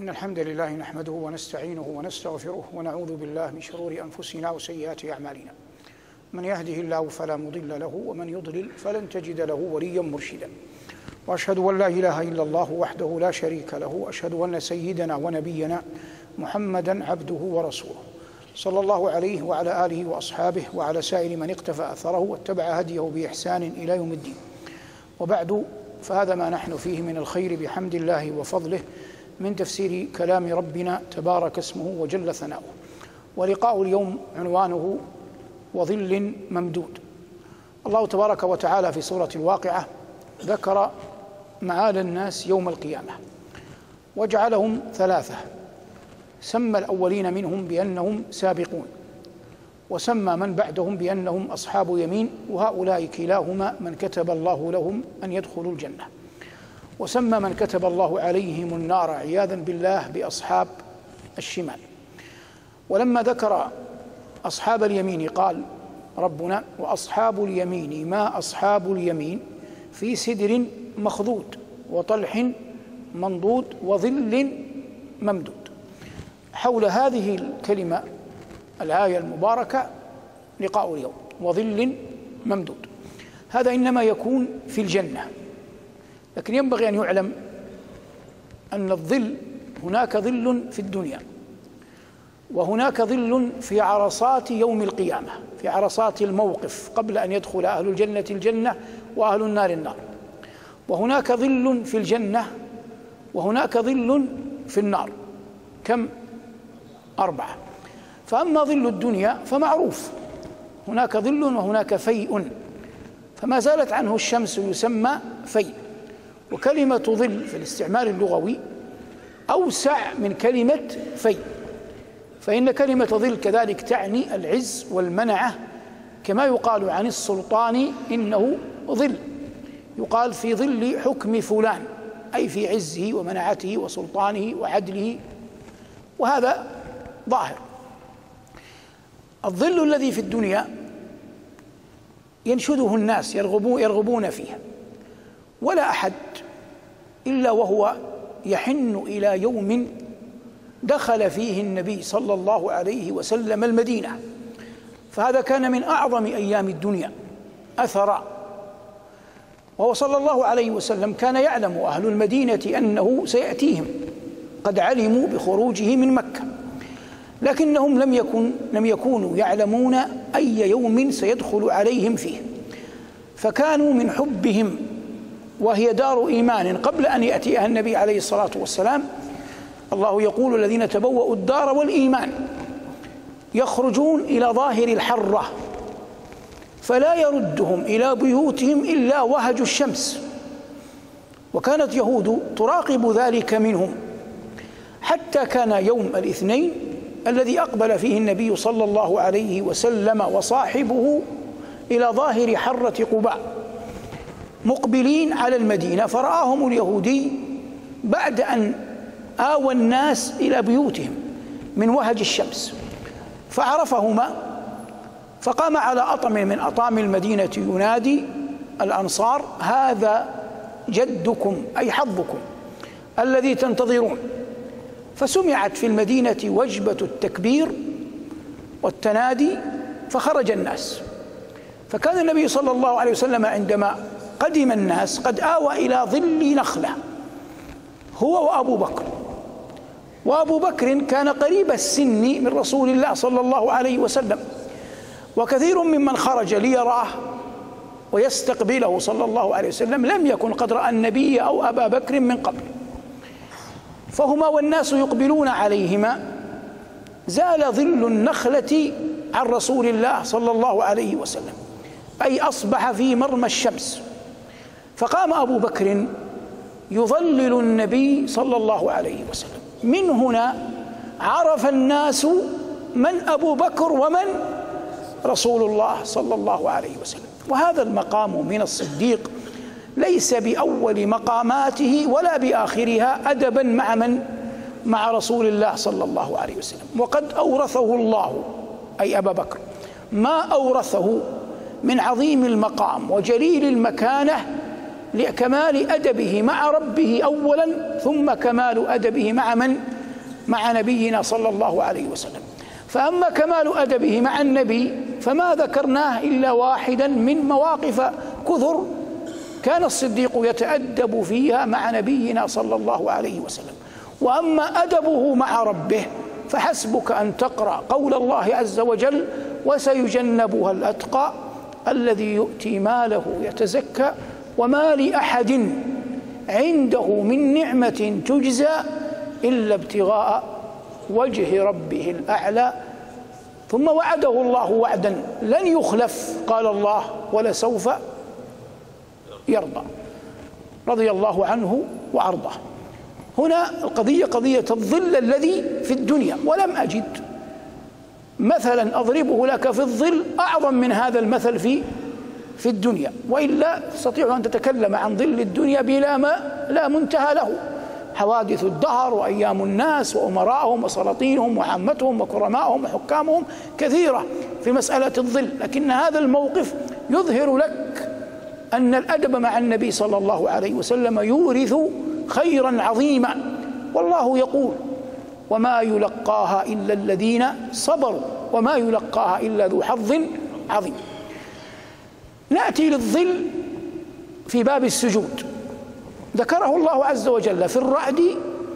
إن الحمد لله نحمده ونستعينه ونستغفره ونعوذ بالله من شرور أنفسنا وسيئات أعمالنا. من يهده الله فلا مضل له ومن يضلل فلن تجد له وليا مرشدا. وأشهد أن لا إله إلا الله وحده لا شريك له وأشهد أن سيدنا ونبينا محمدا عبده ورسوله. صلى الله عليه وعلى آله وأصحابه وعلى سائر من اقتفى أثره واتبع هديه بإحسان إلى يوم الدين. وبعد فهذا ما نحن فيه من الخير بحمد الله وفضله من تفسير كلام ربنا تبارك اسمه وجل ثناؤه. ولقاء اليوم عنوانه وظل ممدود. الله تبارك وتعالى في سورة الواقعة ذكر معال الناس يوم القيامة وجعلهم ثلاثة. سمى الأولين منهم بأنهم سابقون. وسمى من بعدهم بأنهم أصحاب يمين. وهؤلاء كلاهما من كتب الله لهم أن يدخلوا الجنة. وسمى من كتب الله عليهم النار عياذا بالله بأصحاب الشمال. ولما ذكر أصحاب اليمين قال ربنا وأصحاب اليمين ما أصحاب اليمين؟ في سدر مخضود وطلح منضود وظل ممدود. حول هذه الكلمة الآية المباركة لقاء اليوم وظل ممدود. هذا إنما يكون في الجنة. لكن ينبغي أن يعلم أن الظل هناك ظل في الدنيا وهناك ظل في عرصات يوم القيامة في عرصات الموقف قبل أن يدخل أهل الجنة الجنة وأهل النار النار. وهناك ظل في الجنة وهناك ظل في النار. كم؟ أربعة. فأما ظل الدنيا فمعروف. هناك ظل وهناك فيء. فما زالت عنه الشمس يسمى فيء. وكلمة ظل في الاستعمال اللغوي أوسع من كلمة في. فإن كلمة ظل كذلك تعني العز والمنعة كما يقال عن السلطان إنه ظل. يقال في ظل حكم فلان أي في عزه ومنعته وسلطانه وعدله. وهذا ظاهر. الظل الذي في الدنيا ينشده الناس يرغبون فيه ولا أحد إلا وهو يحن إلى يوم دخل فيه النبي صلى الله عليه وسلم المدينة. فهذا كان من أعظم أيام الدنيا اثرا وهو صلى الله عليه وسلم كان يعلم أهل المدينة أنه سيأتيهم قد علموا بخروجه من مكة. لكنهم لم يكن لم يكونوا يعلمون أي يوم سيدخل عليهم فيه. فكانوا من حبهم وهي دار إيمان. قبل أن ياتيها النبي عليه الصلاة والسلام الله يقول الذين تبوأوا الدار والإيمان يخرجون إلى ظاهر الحرة فلا يردهم إلى بيوتهم إلا وهج الشمس. وكانت يهود تراقب ذلك منهم حتى كان يوم الاثنين الذي أقبل فيه النبي صلى الله عليه وسلم وصاحبه إلى ظاهر حرة قباء. مقبلين على المدينة فرآهم اليهودي بعد أن آوى الناس إلى بيوتهم من وهج الشمس فعرفهما فقام على أطم من أطام المدينة ينادي الأنصار هذا جدكم أي حظكم الذي تنتظرون. فسمعت في المدينة وجبة التكبير والتنادي فخرج الناس. فكان النبي صلى الله عليه وسلم عندما قدم الناس قد آوى إلى ظل نخلة هو وأبو بكر. وأبو بكر كان قريب السن من رسول الله صلى الله عليه وسلم وكثير ممن خرج ليراه ويستقبله صلى الله عليه وسلم لم يكن قد رأى النبي أو أبا بكر من قبل. فهما والناس يقبلون عليهما زال ظل النخلة عن رسول الله صلى الله عليه وسلم أي أصبح في مرمى الشمس. فقام أبو بكر يظلل النبي صلى الله عليه وسلم. من هنا عرف الناس من أبو بكر ومن رسول الله صلى الله عليه وسلم. وهذا المقام من الصديق ليس بأول مقاماته ولا بآخرها أدبا مع من؟ مع رسول الله صلى الله عليه وسلم. وقد أورثه الله أي أبا بكر ما أورثه من عظيم المقام وجليل المكانة لكمال أدبه مع ربه أولا ثم كمال أدبه مع من؟ مع نبينا صلى الله عليه وسلم. فأما كمال أدبه مع النبي فما ذكرناه إلا واحدا من مواقف كثر كان الصديق يتأدب فيها مع نبينا صلى الله عليه وسلم. وأما أدبه مع ربه فحسبك أن تقرأ قول الله عز وجل وسيجنبها الأتقى الذي يؤتي ماله يتزكى وما لأحد عنده من نعمة تجزى إلا ابتغاء وجه ربه الأعلى. ثم وعده الله وعدا لن يخلف قال الله ولسوف يرضى. رضي الله عنه وأرضاه. هنا القضية قضية الظل الذي في الدنيا ولم أجد. مثلا أضربه لك في الظل أعظم من هذا المثل في في الدنيا وإلا تستطيع أن تتكلم عن ظل الدنيا بلا ما لا منتهى له. حوادث الدهر وأيام الناس وأمراءهم وسلاطينهم وعامتهم وكرمائهم وحكامهم كثيرة في مسألة الظل. لكن هذا الموقف يظهر لك أن الأدب مع النبي صلى الله عليه وسلم يورث خيرا عظيما. والله يقول وما يلقاها إلا الذين صبروا وما يلقاها إلا ذو حظ عظيم. نأتي للظل في باب السجود. ذكره الله عز وجل في الرعد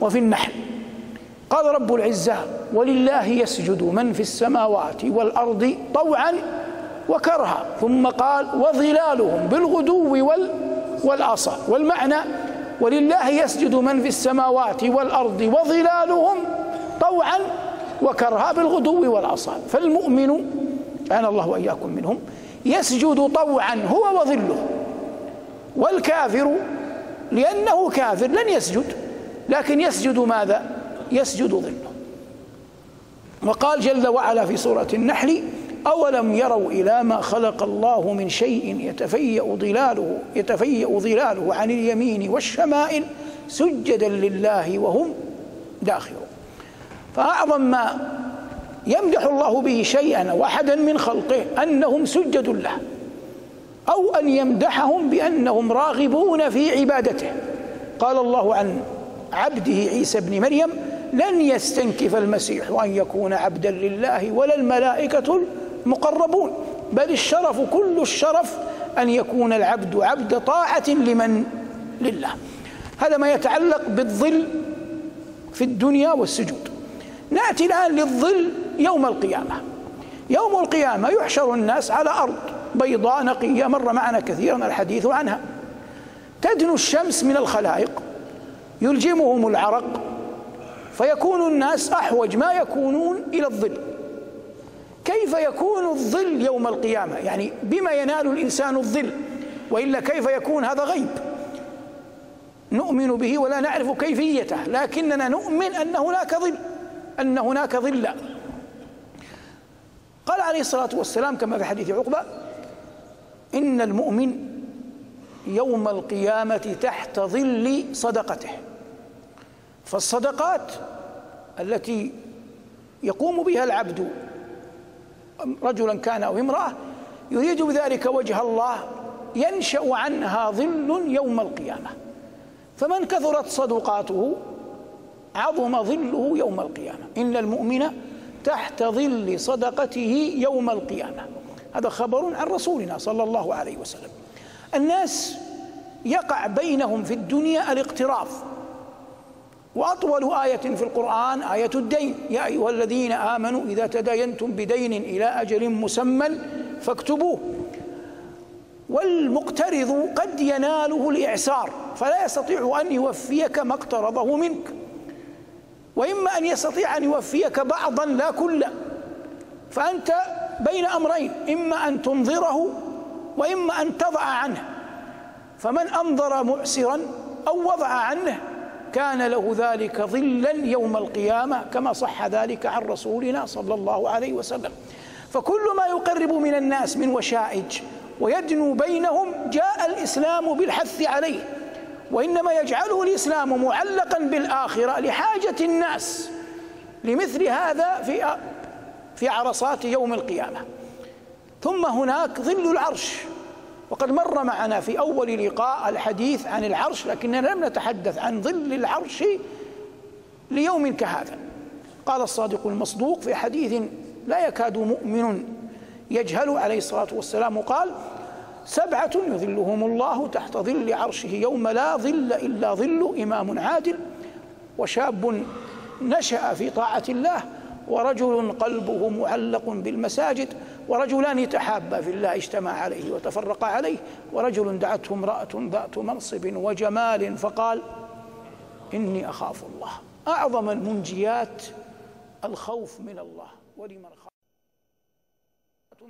وفي النحل. قال رب العزة ولله يسجد من في السماوات والأرض طوعا وكرها. ثم قال وظلالهم بالغدو وال والآصال والمعنى ولله يسجد من في السماوات والأرض وظلالهم طوعا وكرها بالغدو والآصال فالمؤمن أنا الله وإياكم منهم يسجد طوعا هو وظله. والكافر لأنه كافر لن يسجد. لكن يسجد ماذا؟ يسجد ظله. وقال جل وعلا في سورة النحل أولم يروا إلى ما خلق الله من شيء يتفيأ ظلاله يتفيأ ظلاله عن اليمين والشمائل سجدا لله وهم داخلون. فأعظم ما يمدح الله به شيئا واحدا من خلقه أنهم سجد له أو أن يمدحهم بأنهم راغبون في عبادته. قال الله عن عبده عيسى بن مريم لن يستنكف المسيح أن يكون عبدا لله ولا الملائكة المقربون بل الشرف كل الشرف أن يكون العبد عبد طاعة لمن؟ لله. هذا ما يتعلق بالظل في الدنيا والسجود. نأتي الآن للظل يوم القيامة. يوم القيامة يحشر الناس على أرض بيضاء نقية مر معنا كثيرا الحديث عنها. تدنو الشمس من الخلائق يلجمهم العرق فيكون الناس أحوج ما يكونون إلى الظل. كيف يكون الظل يوم القيامة؟ يعني بما ينال الإنسان الظل وإلا كيف يكون هذا غيب؟ نؤمن به ولا نعرف كيفيته لكننا نؤمن أن هناك ظل أن هناك ظلا قال عليه الصلاة والسلام كما في حديث عقبة إن المؤمن يوم القيامة تحت ظل صدقته. فالصدقات التي يقوم بها العبد رجلا كان أو امرأة يريد بذلك وجه الله ينشأ عنها ظل يوم القيامة. فمن كثرت صدقاته عظم ظله يوم القيامة. إن المؤمن تحت ظل صدقته يوم القيامة. هذا خبر عن رسولنا صلى الله عليه وسلم. الناس يقع بينهم في الدنيا الاقتراض وأطول آية في القرآن آية الدين. يا أيها الذين آمنوا إذا تداينتم بدين إلى أجل مسمى فاكتبوه. والمقترض قد يناله الإعسار. فلا يستطيع أن يوفيك ما اقترضه منك. وإما أن يستطيع أن يوفيك بعضا لا كلا فأنت بين أمرين إما أن تنظره وإما أن تضع عنه. فمن أنظر معسرا أو وضع عنه كان له ذلك ظلا يوم القيامة كما صح ذلك عن رسولنا صلى الله عليه وسلم. فكل ما يقرب من الناس من وشائج ويدنو بينهم جاء الإسلام بالحث عليه. وإنما يجعله الإسلام معلقا بالآخرة لحاجة الناس لمثل هذا في في عرصات يوم القيامة. ثم هناك ظل العرش. وقد مر معنا في أول لقاء الحديث عن العرش لكننا لم نتحدث عن ظل العرش ليوم كهذا. قال الصادق المصدوق في حديث لا يكاد مؤمن يجهل عليه الصلاة والسلام قال سبعة يظلهم الله تحت ظل عرشه يوم لا ظل إلا ظل إمام عادل وشاب نشأ في طاعة الله ورجل قلبه معلق بالمساجد ورجلان تحابا في الله اجتمع عليه وتفرقا عليه ورجل دعته امرأة ذات منصب وجمال فقال إني أخاف الله. أعظم المنجيات الخوف من الله. ولمن خاف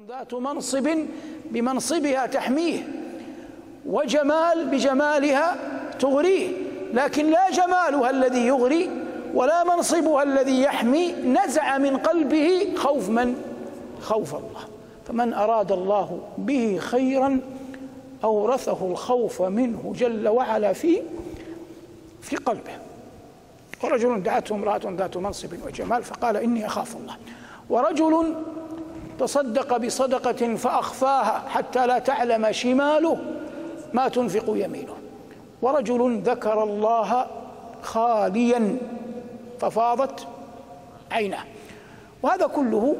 ذات منصب بمنصبها تحميه وجمال بجمالها تغريه لكن لا جمالها الذي يغري ولا منصبها الذي يحمي نزع من قلبه خوف من؟ خوف الله. فمن أراد الله به خيرا أورثه الخوف منه جل وعلا في في قلبه. ورجل دعته امرأة ذات منصب وجمال فقال إني أخاف الله. ورجل تصدق بصدقة فأخفاها حتى لا تعلم شماله ما تنفق يمينه. ورجل ذكر الله خاليا ففاضت عيناه. وهذا كله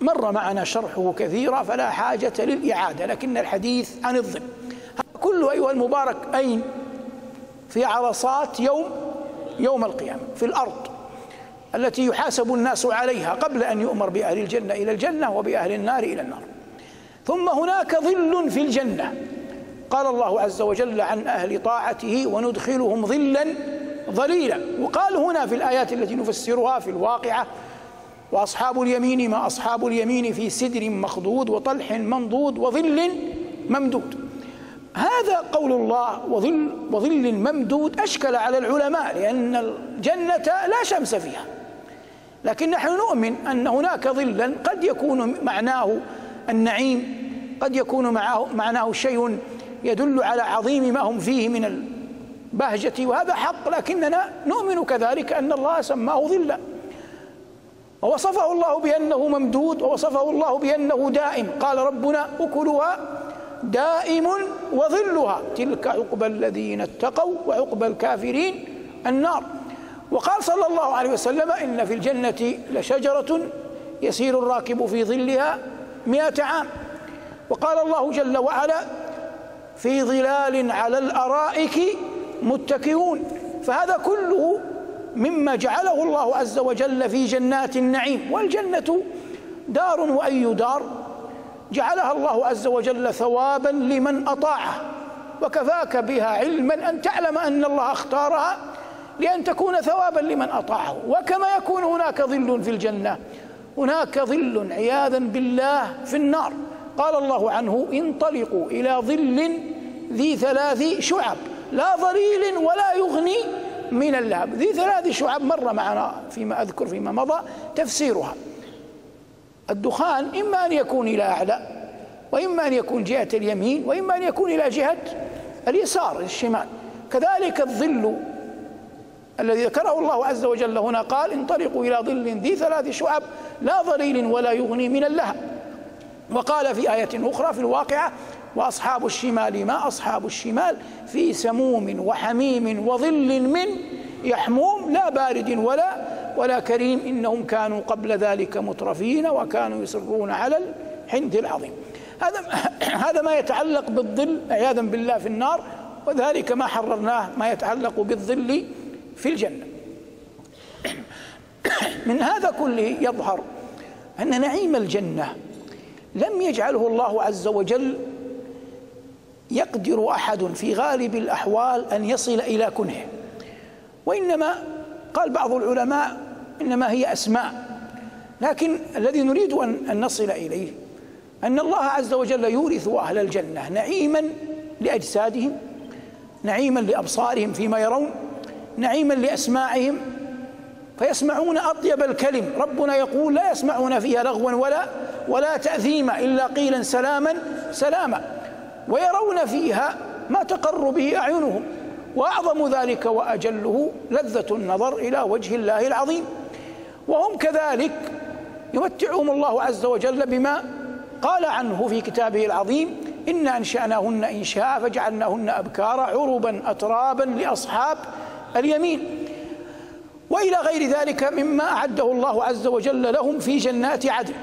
مر معنا شرحه كثيرا فلا حاجة للإعادة لكن الحديث عن هذا كله أيها المبارك أين في عرصات يوم يوم القيامة في الأرض. التي يحاسب الناس عليها قبل أن يؤمر بأهل الجنة إلى الجنة وبأهل النار إلى النار. ثم هناك ظل في الجنة. قال الله عز وجل عن أهل طاعته وندخلهم ظلا ظليلا. وقال هنا في الآيات التي نفسرها في الواقعة وأصحاب اليمين ما أصحاب اليمين في سدر مخضود وطلح منضود وظل ممدود. هذا قول الله وظل وظل ممدود أشكل على العلماء لأن الجنة لا شمس فيها. لكن نحن نؤمن أن هناك ظلا قد يكون معناه النعيم قد يكون معه معناه شيء يدل على عظيم ما هم فيه من البهجة وهذا حق لكننا نؤمن كذلك أن الله سماه ظلا. ووصفه الله بأنه ممدود ووصفه الله بأنه دائم. قال ربنا أكلها دائم وظلها. تلك عقبى الذين اتقوا وعقبى الكافرين النار. وقال صلى الله عليه وسلم إن في الجنة لشجرة يسير الراكب في ظلها مئة عام. وقال الله جل وعلا في ظلال على الأرائك متكئون. فهذا كله مما جعله الله عز وجل في جنات النعيم. والجنة دار وأي دار؟ جعلها الله عز وجل ثوابا لمن أطاعه. وكفاك بها علما أن تعلم أن الله اختارها لأن تكون ثوابا لمن أطاعه. وكما يكون هناك ظل في الجنة. هناك ظل عياذا بالله في النار. قال الله عنه انطلقوا إلى ظل ذي ثلاث شعب. لا ظليل ولا يغني من اللهب ذي ثلاث شعب مر معنا فيما أذكر فيما مضى تفسيرها. الدخان إما أن يكون إلى أعلى وإما أن يكون جهة اليمين وإما أن يكون إلى جهة اليسار الشمال. كذلك الظل الذي ذكره الله عز وجل هنا قال انطلقوا إلى ظل ذي ثلاث شعب لا ظليل ولا يغني من اللهب. وقال في آية أخرى في الواقعة وأصحاب الشمال ما أصحاب الشمال؟ في سموم وحميم وظل من يحموم لا بارد ولا ولا كريم. إنهم كانوا قبل ذلك مترفين وكانوا يصرون على الحنث العظيم. هذا هذا ما يتعلق بالظل عياذا بالله في النار. وذلك ما حررناه ما يتعلق بالظل في الجنة. من هذا كله يظهر أن نعيم الجنة لم يجعله الله عز وجل يقدر أحد في غالب الأحوال أن يصل إلى كنهه وإنما قال بعض العلماء إنما هي أسماء. لكن الذي نريد أن نصل إليه أن الله عز وجل يورث أهل الجنة نعيما لأجسادهم نعيما لأبصارهم فيما يرون نعيما لأسماعهم فيسمعون أطيب الكلم. ربنا يقول لا يسمعون فيها لغوا ولا ولا تأثيما إلا قيلا سلاما سلاما. ويرون فيها ما تقر به أعينهم. وأعظم ذلك وأجله لذة النظر إلى وجه الله العظيم. وهم كذلك يمتعهم الله عز وجل بما قال عنه في كتابه العظيم إنا أنشأناهن إنشاء فجعلناهن أبكارا عربا أترابا لأصحاب اليمين. وإلى غير ذلك مما أعده الله عز وجل لهم في جنات عدن.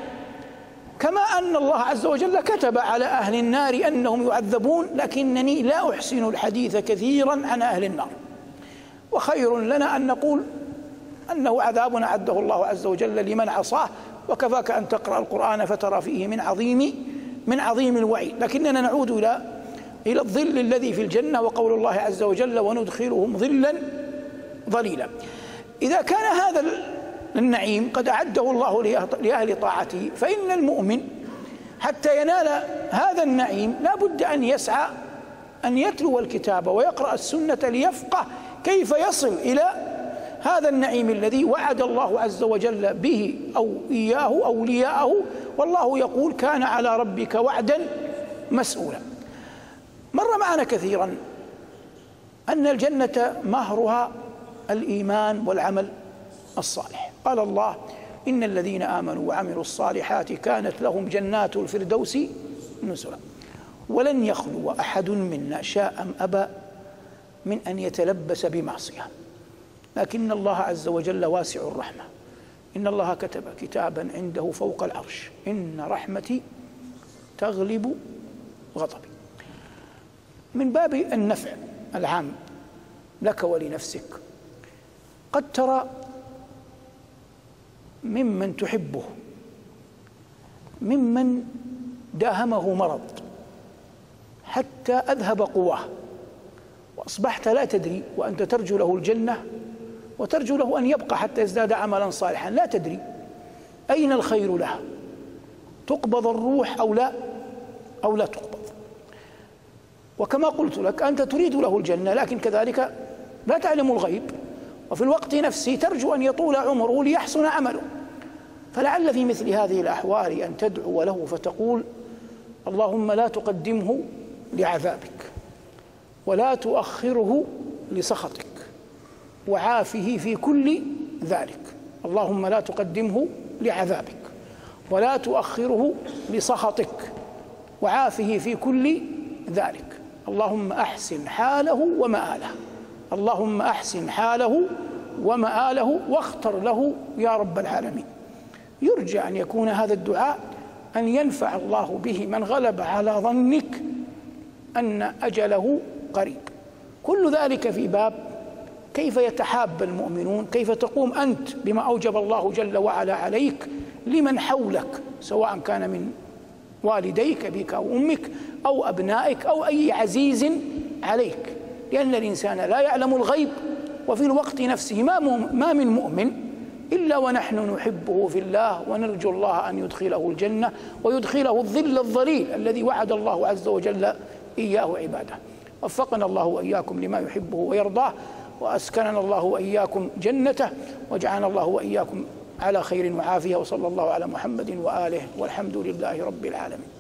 كما أن الله عز وجل كتب على أهل النار أنهم يعذبون لكنني لا أحسن الحديث كثيرا عن أهل النار. وخير لنا أن نقول أنه عذاب أعده الله عز وجل لمن عصاه وكفاك أن تقرأ القرآن فترى فيه من عظيم من عظيم الوعيد. لكننا نعود إلى إلى الظل الذي في الجنة وقول الله عز وجل وندخلهم ظلا ظليلا. إذا كان هذا النعيم قد أعده الله لأهل طاعته فإن المؤمن حتى ينال هذا النعيم لا بد أن يسعى أن يتلو الكتاب ويقرأ السنة ليفقه كيف يصل إلى هذا النعيم الذي وعد الله عز وجل به أو إياه أولياءه والله يقول كان على ربك وعدا مسؤولا. مر معنا كثيرا أن الجنة مهرها الإيمان والعمل الصالح. قال الله إن الذين آمنوا وعملوا الصالحات كانت لهم جنات الفردوس نزلا. ولن يخلو أحد منا شاء أم أبى من أن يتلبس بمعصية. لكن الله عز وجل واسع الرحمة. إن الله كتب كتابا عنده فوق العرش. إن رحمتي تغلب غضبي. من باب النفع العام لك ولنفسك. قد ترى ممن تحبه ممن داهمه مرض حتى أذهب قواه وأصبحت لا تدري وأنت ترجو له الجنة وترجو له أن يبقى حتى يزداد عملا صالحا لا تدري أين الخير له تقبض الروح أو لا أو لا تقبض. وكما قلت لك أنت تريد له الجنة لكن كذلك لا تعلم الغيب. وفي الوقت نفسه ترجو أن يطول عمره ليحسن عمله. فلعل في مثل هذه الأحوال أن تدعو له فتقول اللهم لا تقدمه لعذابك ولا تؤخره لسخطك وعافه في كل ذلك. اللهم لا تقدمه لعذابك ولا تؤخره لسخطك وعافه في كل ذلك. اللهم أحسن حاله ومآله. اللهم أحسن حاله ومآله واختر له يا رب العالمين. يرجى أن يكون هذا الدعاء أن ينفع الله به من غلب على ظنك أن أجله قريب. كل ذلك في باب كيف يتحاب المؤمنون كيف تقوم أنت بما أوجب الله جل وعلا عليك لمن حولك سواء كان من والديك ابيك أو أمك أو أبنائك أو أي عزيز عليك. لأن الإنسان لا يعلم الغيب وفي الوقت نفسه ما, ما من مؤمن إلا ونحن نحبه في الله ونرجو الله أن يدخله الجنة ويدخله الظل الظليل الذي وعد الله عز وجل إياه عباده. وفقنا الله وإياكم لما يحبه ويرضاه وأسكننا الله وإياكم جنته وجعلنا الله وإياكم على خير وعافية وصلى الله على محمد وآله والحمد لله رب العالمين.